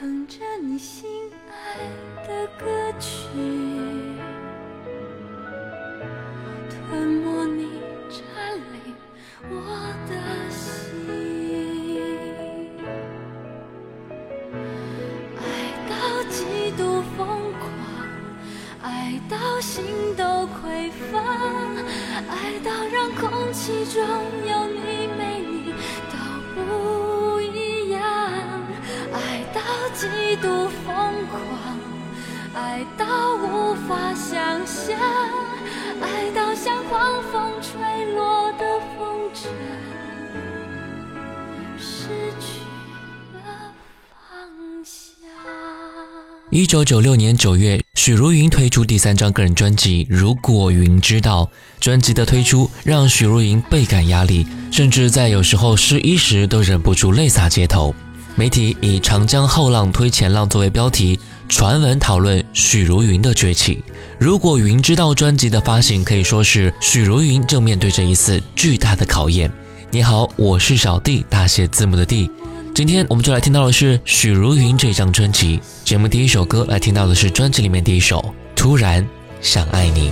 哼着你心爱的歌曲吞没你占领我的心爱到极度疯狂爱到心都匮乏爱到让空气中爱到无法想象，爱到像狂风吹落的风筝，失去了方向一九九六年九月，许茹芸推出第三张个人专辑《如果云知道》。专辑的推出让许茹芸倍感压力，甚至在有时候失意时都忍不住泪洒街头。媒体以“长江后浪推前浪”作为标题，传闻讨论许茹芸的崛起。《如果云知道》专辑的发行可以说是许茹芸正面对着一次巨大的考验。你好，我是小 D，，大写字母的 D。今天我们就来听到的是许茹芸这张专辑。节目第一首歌来听到的是专辑里面第一首《突然想爱你》。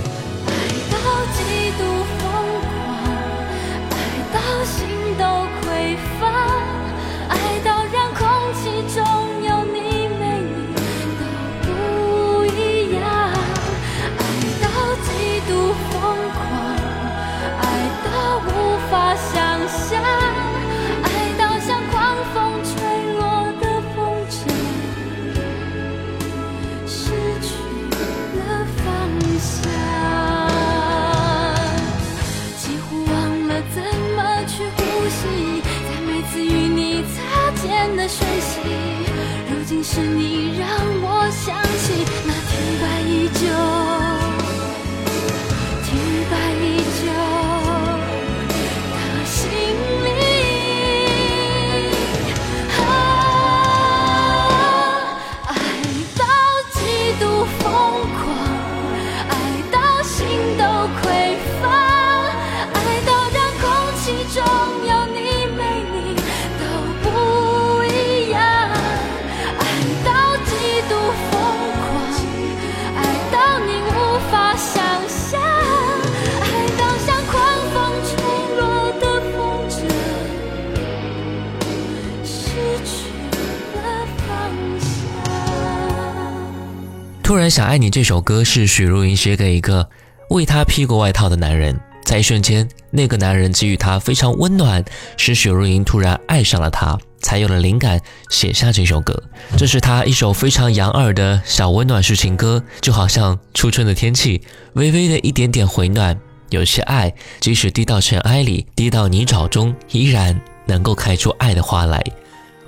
突然想爱你这首歌是许茹芸写给一个为她披过外套的男人，在一瞬间，那个男人给予她非常温暖，使许茹芸突然爱上了他，才有了灵感写下这首歌。这是他一首非常养耳的小温暖式情歌，就好像初春的天气，微微的一点点回暖，有些爱，即使滴到尘埃里，滴到泥沼中，依然能够开出爱的花来。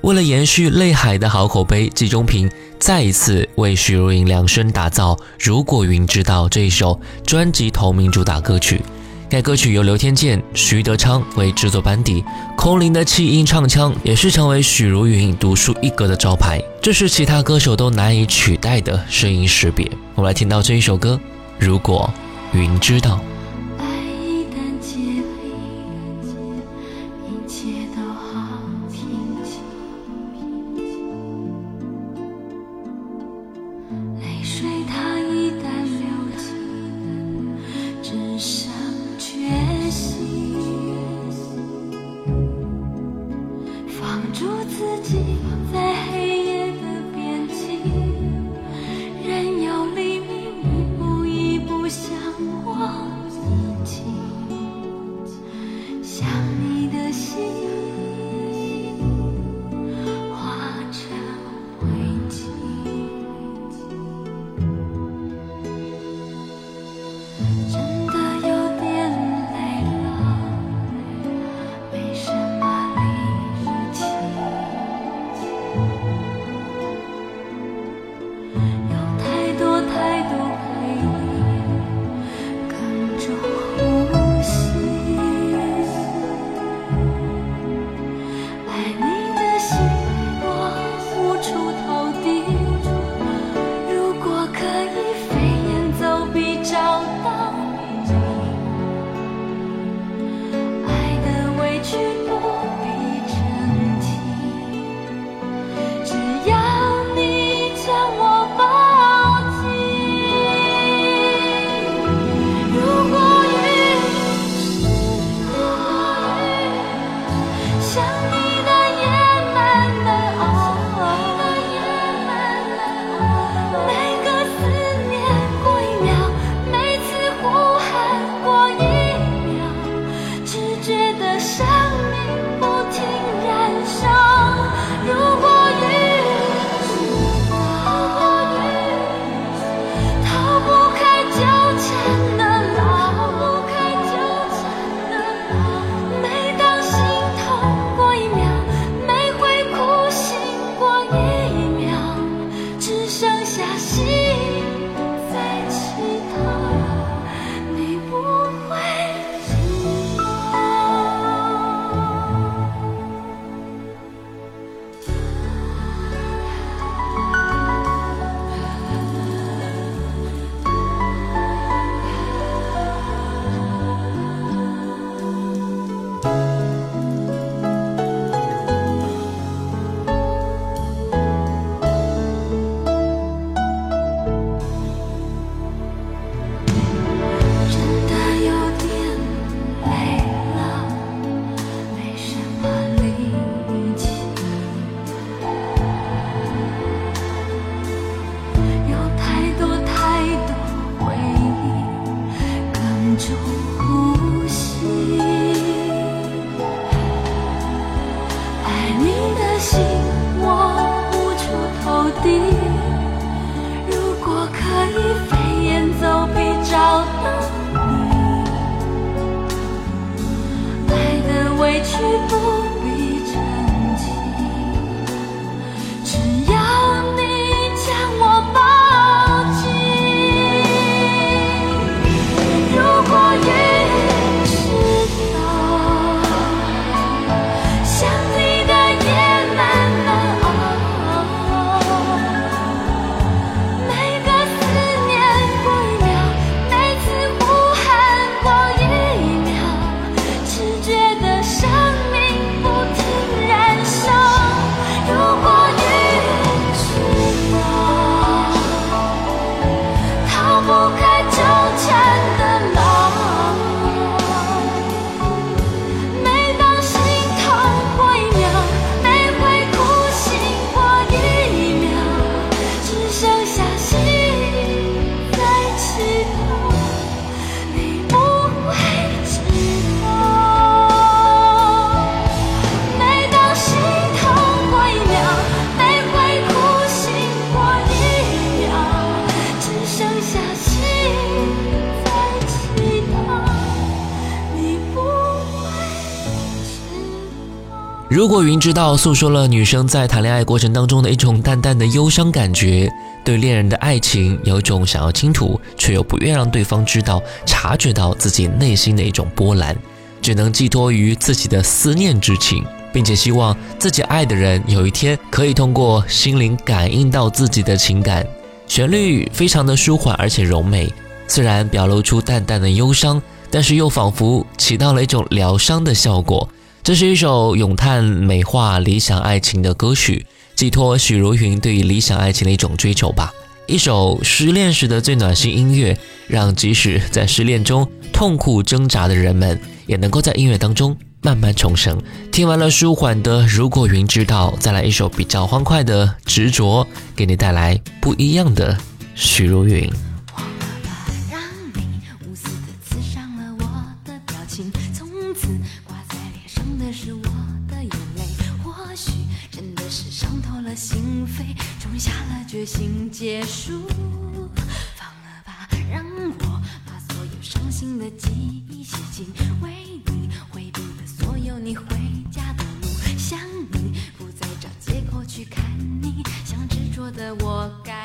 为了延续泪海的好口碑，季中平再一次为许茹芸量身打造《如果云知道》这一首专辑同名主打歌曲。该歌曲由刘天健、徐德昌为制作班底，空灵的气音唱腔也是成为许茹芸独树一格的招牌，这是其他歌手都难以取代的声音识别。我们来听到这一首歌《如果云知道》。飞檐走壁找到你爱的委屈如果云知道诉说了女生在谈恋爱过程当中的一种淡淡的忧伤感觉，对恋人的爱情有一种想要倾吐却又不愿让对方知道、察觉到自己内心的一种波澜，只能寄托于自己的思念之情，并且希望自己爱的人有一天可以通过心灵感应到自己的情感。旋律非常的舒缓而且柔美，虽然表露出淡淡的忧伤，但是又仿佛起到了一种疗伤的效果。这是一首咏叹美化理想爱情的歌曲，寄托许茹芸对于理想爱情的一种追求吧。一首失恋时的最暖心音乐，让即使在失恋中痛苦挣扎的人们，也能够在音乐当中慢慢重生。听完了舒缓的《如果云知道》，再来一首比较欢快的《执着》，给你带来不一样的许茹芸。结束。放了吧让我把所有伤心的记忆洗净为你回避的所有你回家的路想你不再找借口去看你想执着的我该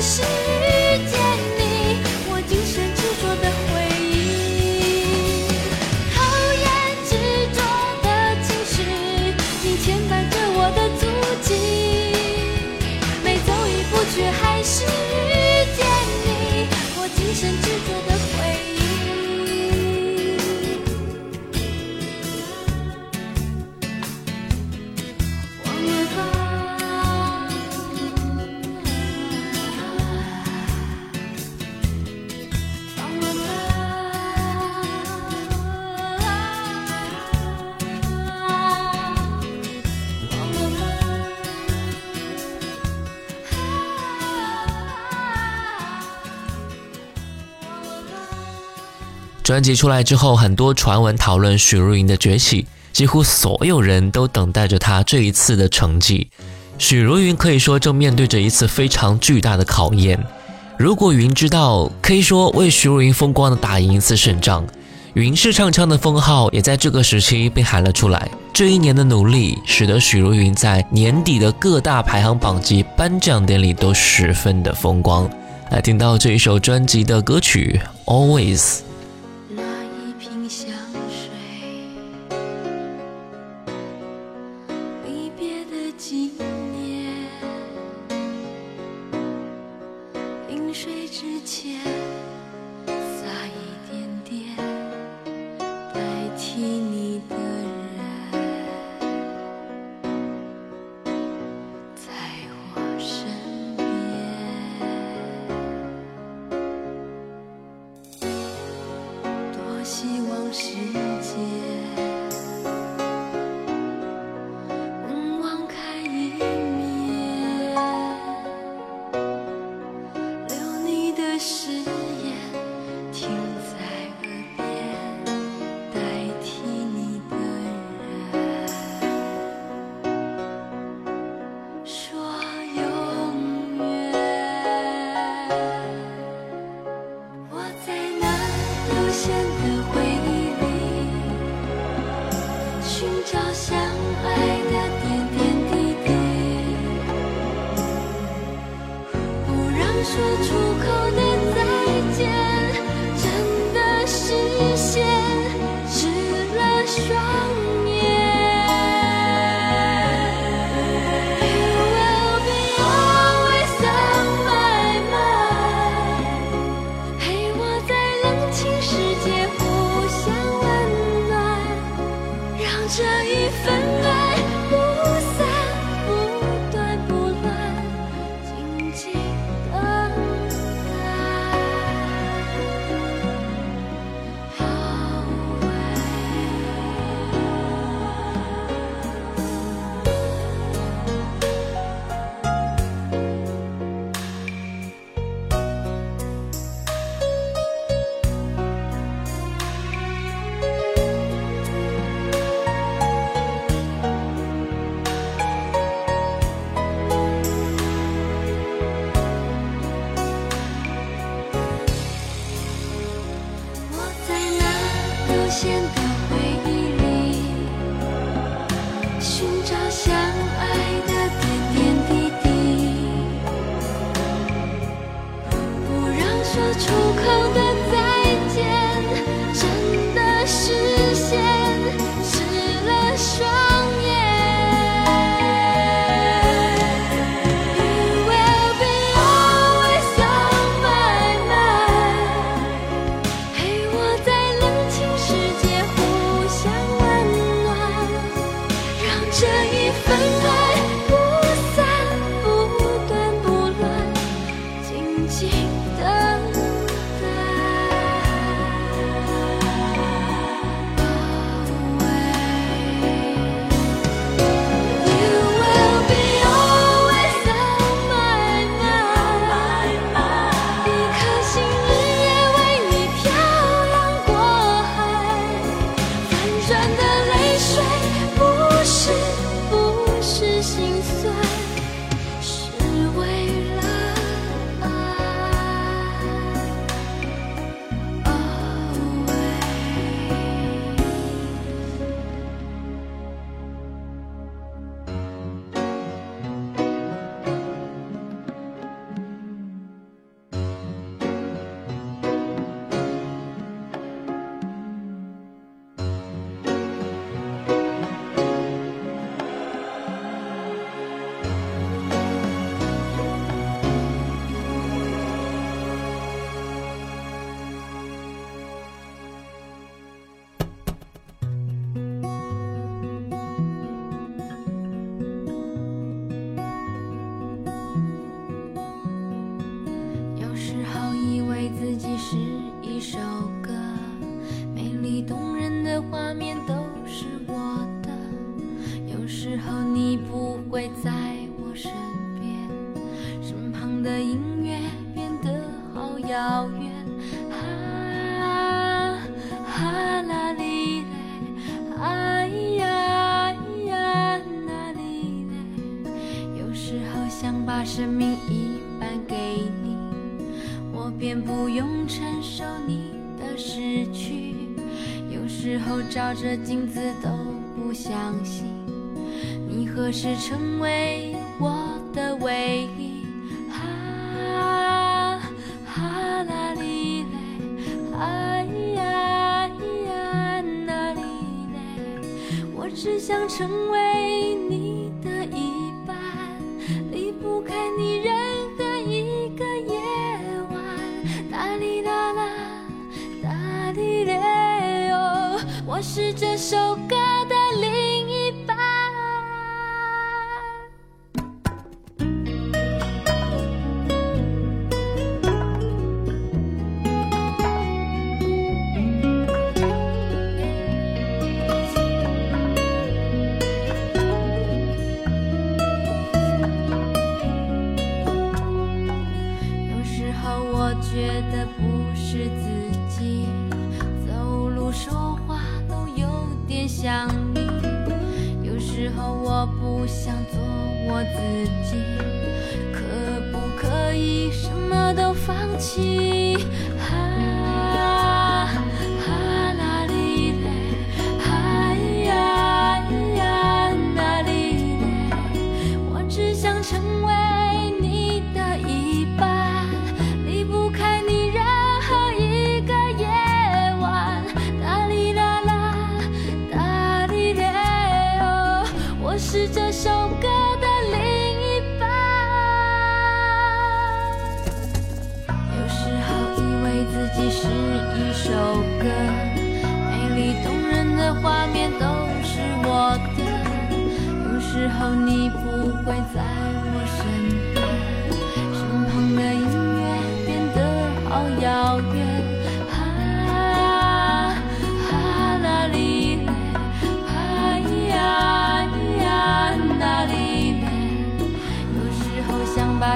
是专辑出来之后很多传闻讨论许茹芸的崛起几乎所有人都等待着她这一次的成绩许茹芸可以说正面对着一次非常巨大的考验如果云知道可以说为许茹芸风光的打赢一次胜仗云是唱腔的封号也在这个时期被喊了出来这一年的努力使得许茹芸在年底的各大排行榜及颁奖典礼都十分的风光来听到这一首专辑的歌曲 always 你相识这镜子都不相信你何时成为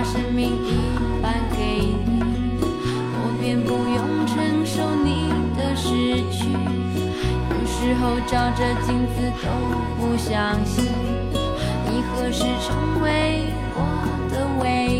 把生命一半给你，我便不用承受你的失去。有时候照着镜子都不相信，你何时成为我的唯一？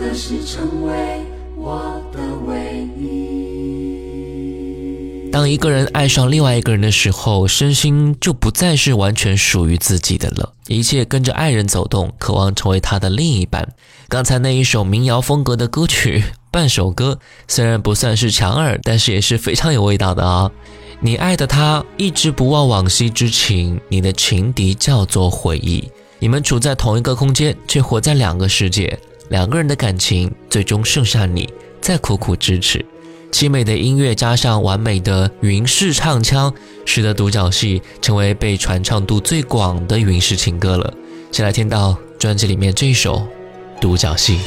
你何时成为我的唯一？当一个人爱上另外一个人的时候，身心就不再是完全属于自己的了，一切跟着爱人走动，渴望成为他的另一半。刚才那一首民谣风格的歌曲，半首歌虽然不算是强耳，但是也是非常有味道的啊！你爱的他一直不忘往昔之情，你的情敌叫做回忆，你们处在同一个空间，却活在两个世界，两个人的感情最终剩下你在苦苦支持。凄美的音乐加上完美的云式唱腔，使得独角戏成为被传唱度最广的云式情歌了。先来听到专辑里面这首《独角戏》。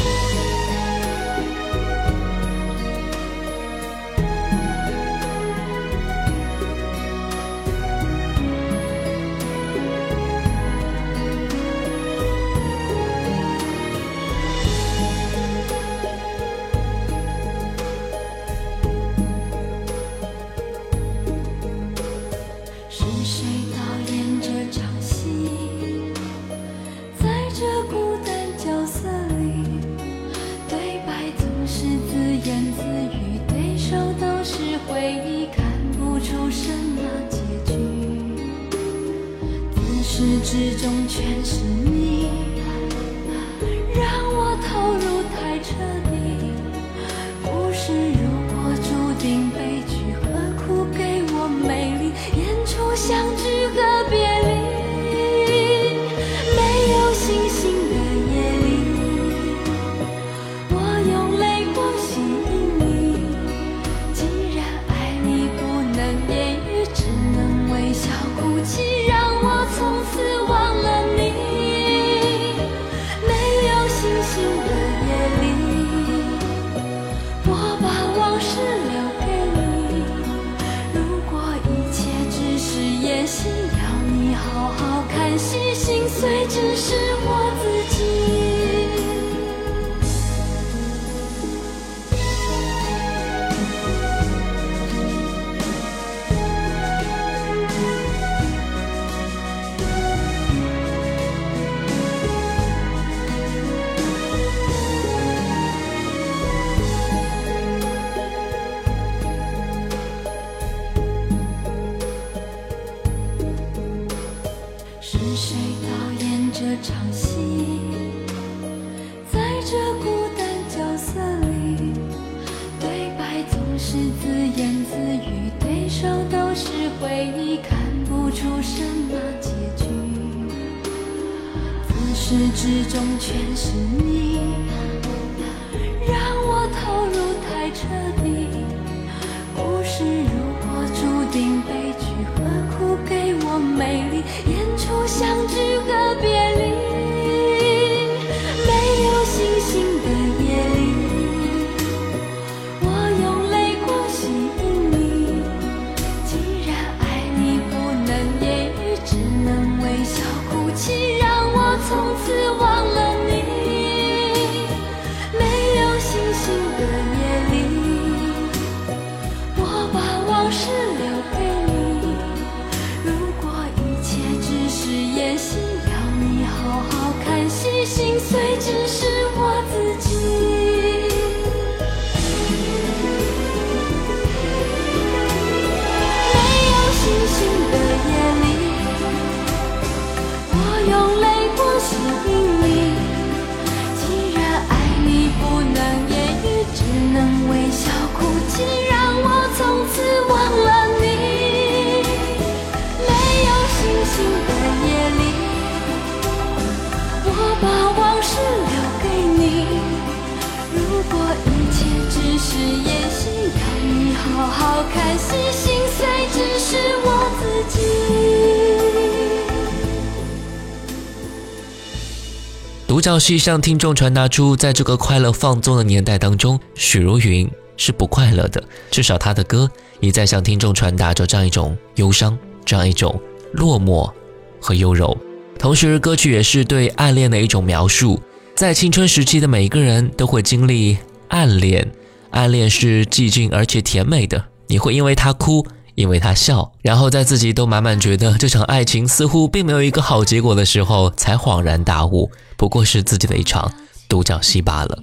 独角戏向听众传达出，在这个快乐放纵的年代当中，许茹芸是不快乐的。至少她的歌也在向听众传达着这样一种忧伤，这样一种落寞和优柔。同时，歌曲也是对暗恋的一种描述。在青春时期的每一个人都会经历暗恋，暗恋是寂静而且甜美的。你会因为他哭，因为他笑，然后在自己都满满觉得这场爱情似乎并没有一个好结果的时候，才恍然大悟，不过是自己的一场。独角戏罢了。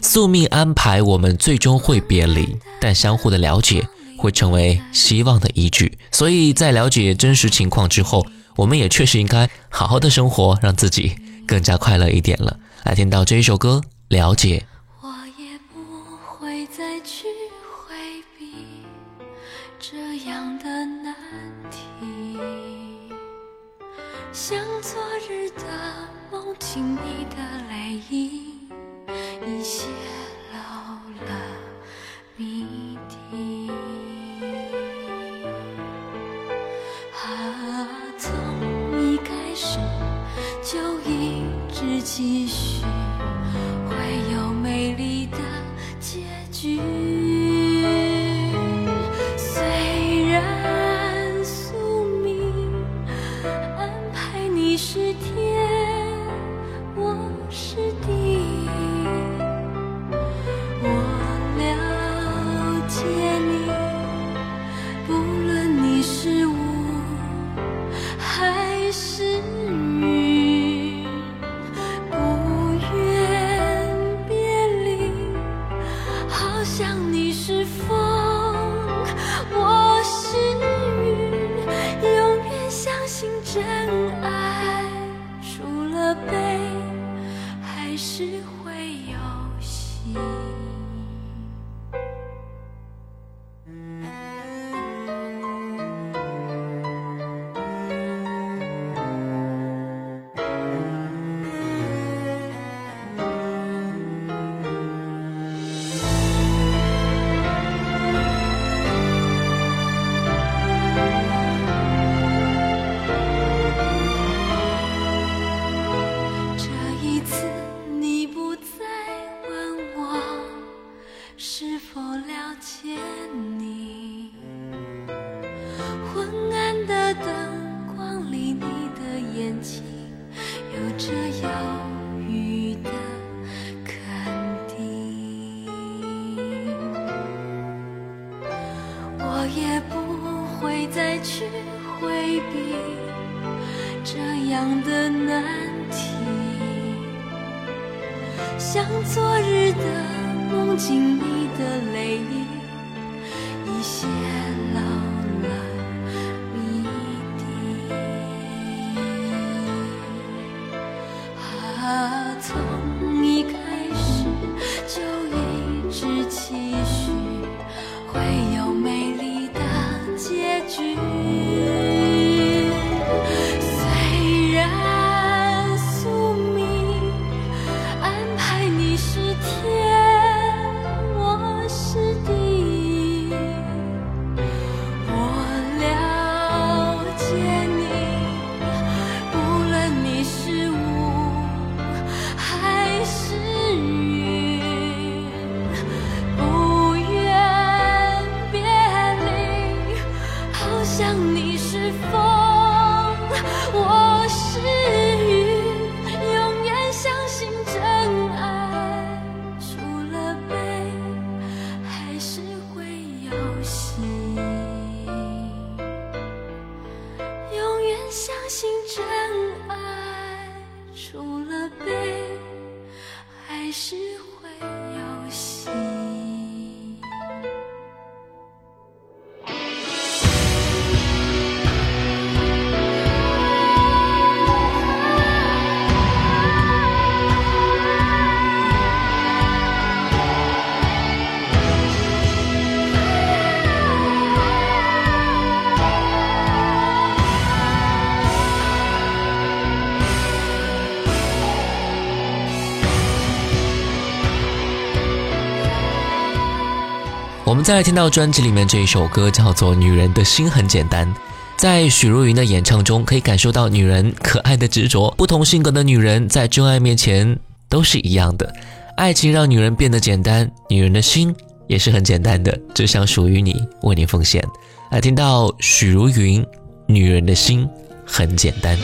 宿命安排，我们最终会别离，但相互的了解会成为希望的依据。所以在了解真实情况之后，我们也确实应该好好的生活，让自己更加快乐一点了。来听到这一首歌，了解。像昨日的梦境你的泪影，已泄露了谜底。啊，从一开始就一直继续，会有美丽的结局。是天，也不会再去回避这样的难题，像昨日的梦境你的泪爱，除了悲，还是会有喜。们再来听到专辑里面这一首歌，叫做《女人的心很简单》。在许茹芸的演唱中，可以感受到女人可爱的执着。不同性格的女人在真爱面前都是一样的。爱情让女人变得简单，女人的心也是很简单的，只想属于你，为你奉献。来听到许茹芸，《女人的心很简单》。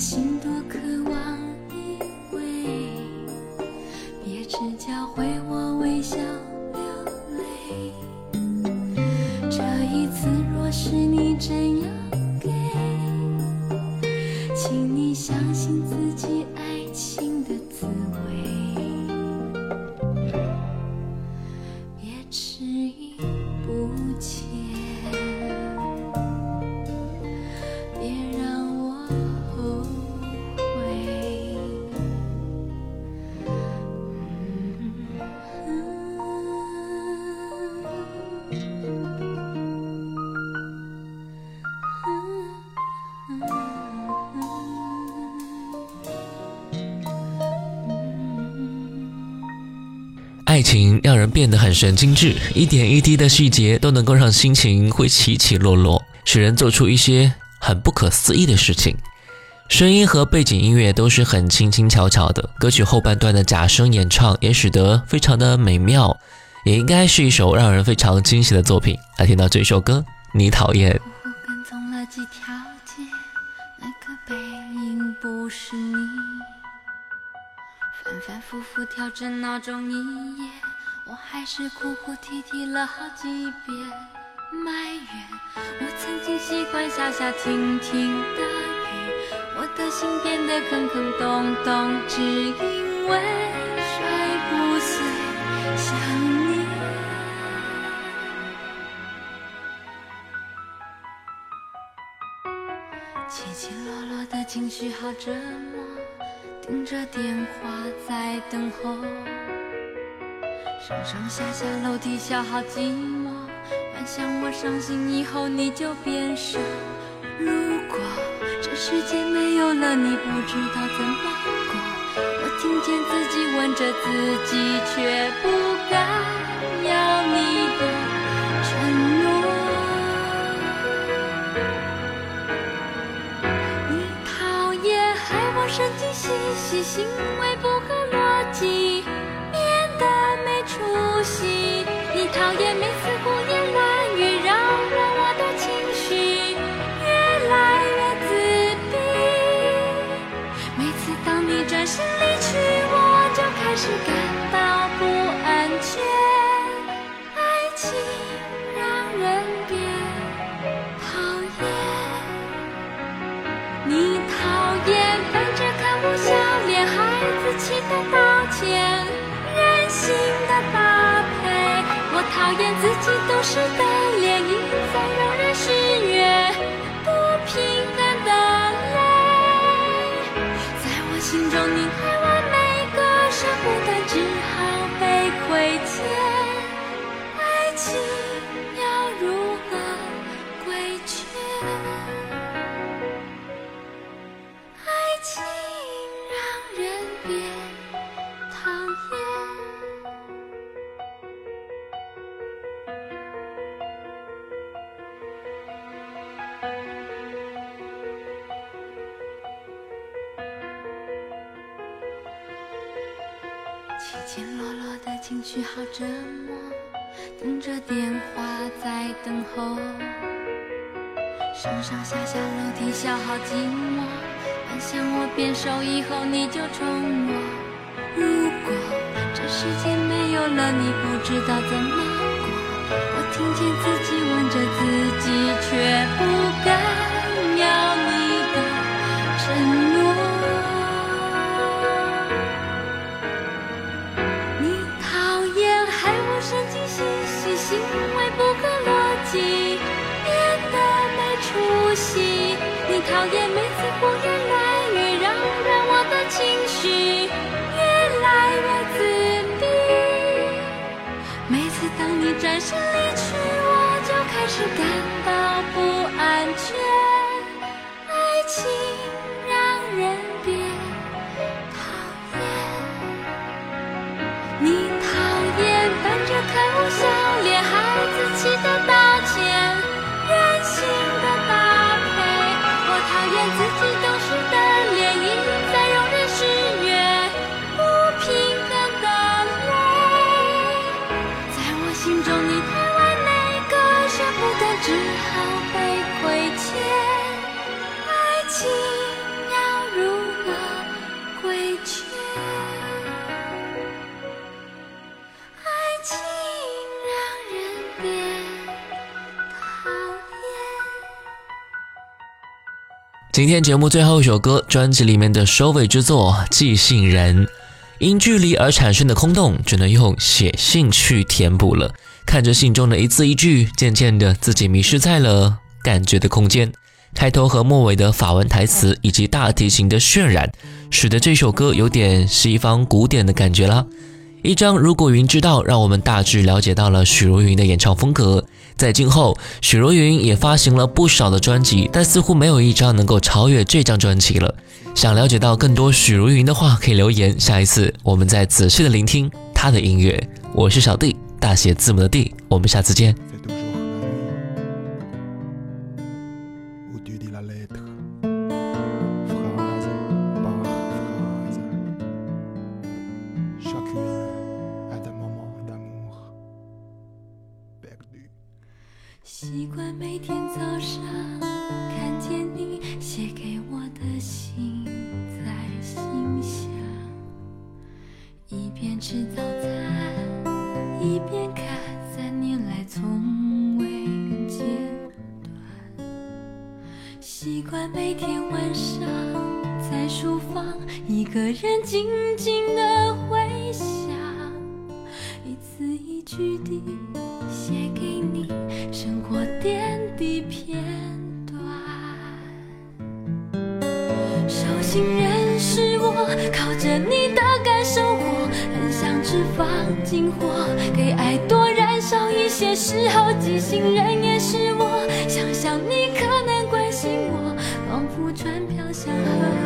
心。让人变得很神经质，一点一滴的细节都能够让心情会起起落落，使人做出一些很不可思议的事情。声音和背景音乐都是很轻轻巧巧的，歌曲后半段的假声演唱也使得非常的美妙，也应该是一首让人非常惊喜的作品。来听到这首歌，你讨厌。反反复复调整闹钟一夜，我还是哭哭啼啼了好几遍。埋怨我曾经习惯下下停停的雨，我的心变得坑坑洞洞，只因为睡不睡想你。起起落落的情绪好折磨。盯着电话在等候，上上下下楼梯小好寂寞，幻想我伤心以后你就变瘦。如果这世界没有了你，不知道怎么过。我听见自己问着自己，却不敢要你的承诺。你讨厌害我神经兮。行为不讨厌自己都是消耗寂寞，幻想我变瘦以后你就宠我。如果这世界没有了你，不知道怎么过。我听见自己问着自己，却不敢就开今天节目最后一首歌，专辑里面的收尾之作《寄信人》，因距离而产生的空洞，只能用写信去填补了。看着信中的一字一句，渐渐的自己迷失在了感觉的空间。开头和末尾的法文台词以及大提琴的渲染，使得这首歌有点西方古典的感觉啦。一张《如果云知道》，让我们大致了解到了许茹芸的演唱风格。在今后，许茹芸也发行了不少的专辑，但似乎没有一张能够超越这张专辑了。想了解到更多许茹芸的话，可以留言。下一次我们再仔细的聆听她的音乐。我是小弟，大写字母的 D。我们下次见。星火，给爱多燃烧一些时候，寄信人也是我，想想你可能关心我，仿佛船飘向河，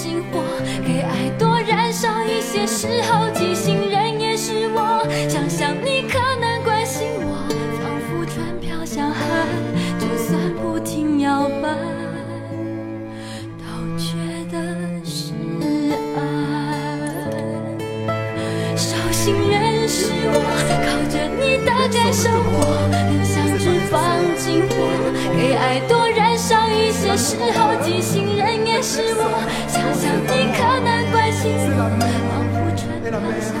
心火，给爱多燃烧一些时候，即兴人也是我。想想你可能关心我，仿佛船飘向海，就算不停摇摆，都觉得是爱。即兴人是我，靠着你的点烧火，像只放进火，给爱多燃烧一些时候，即兴人也是我。关心我，仿佛春到小孩。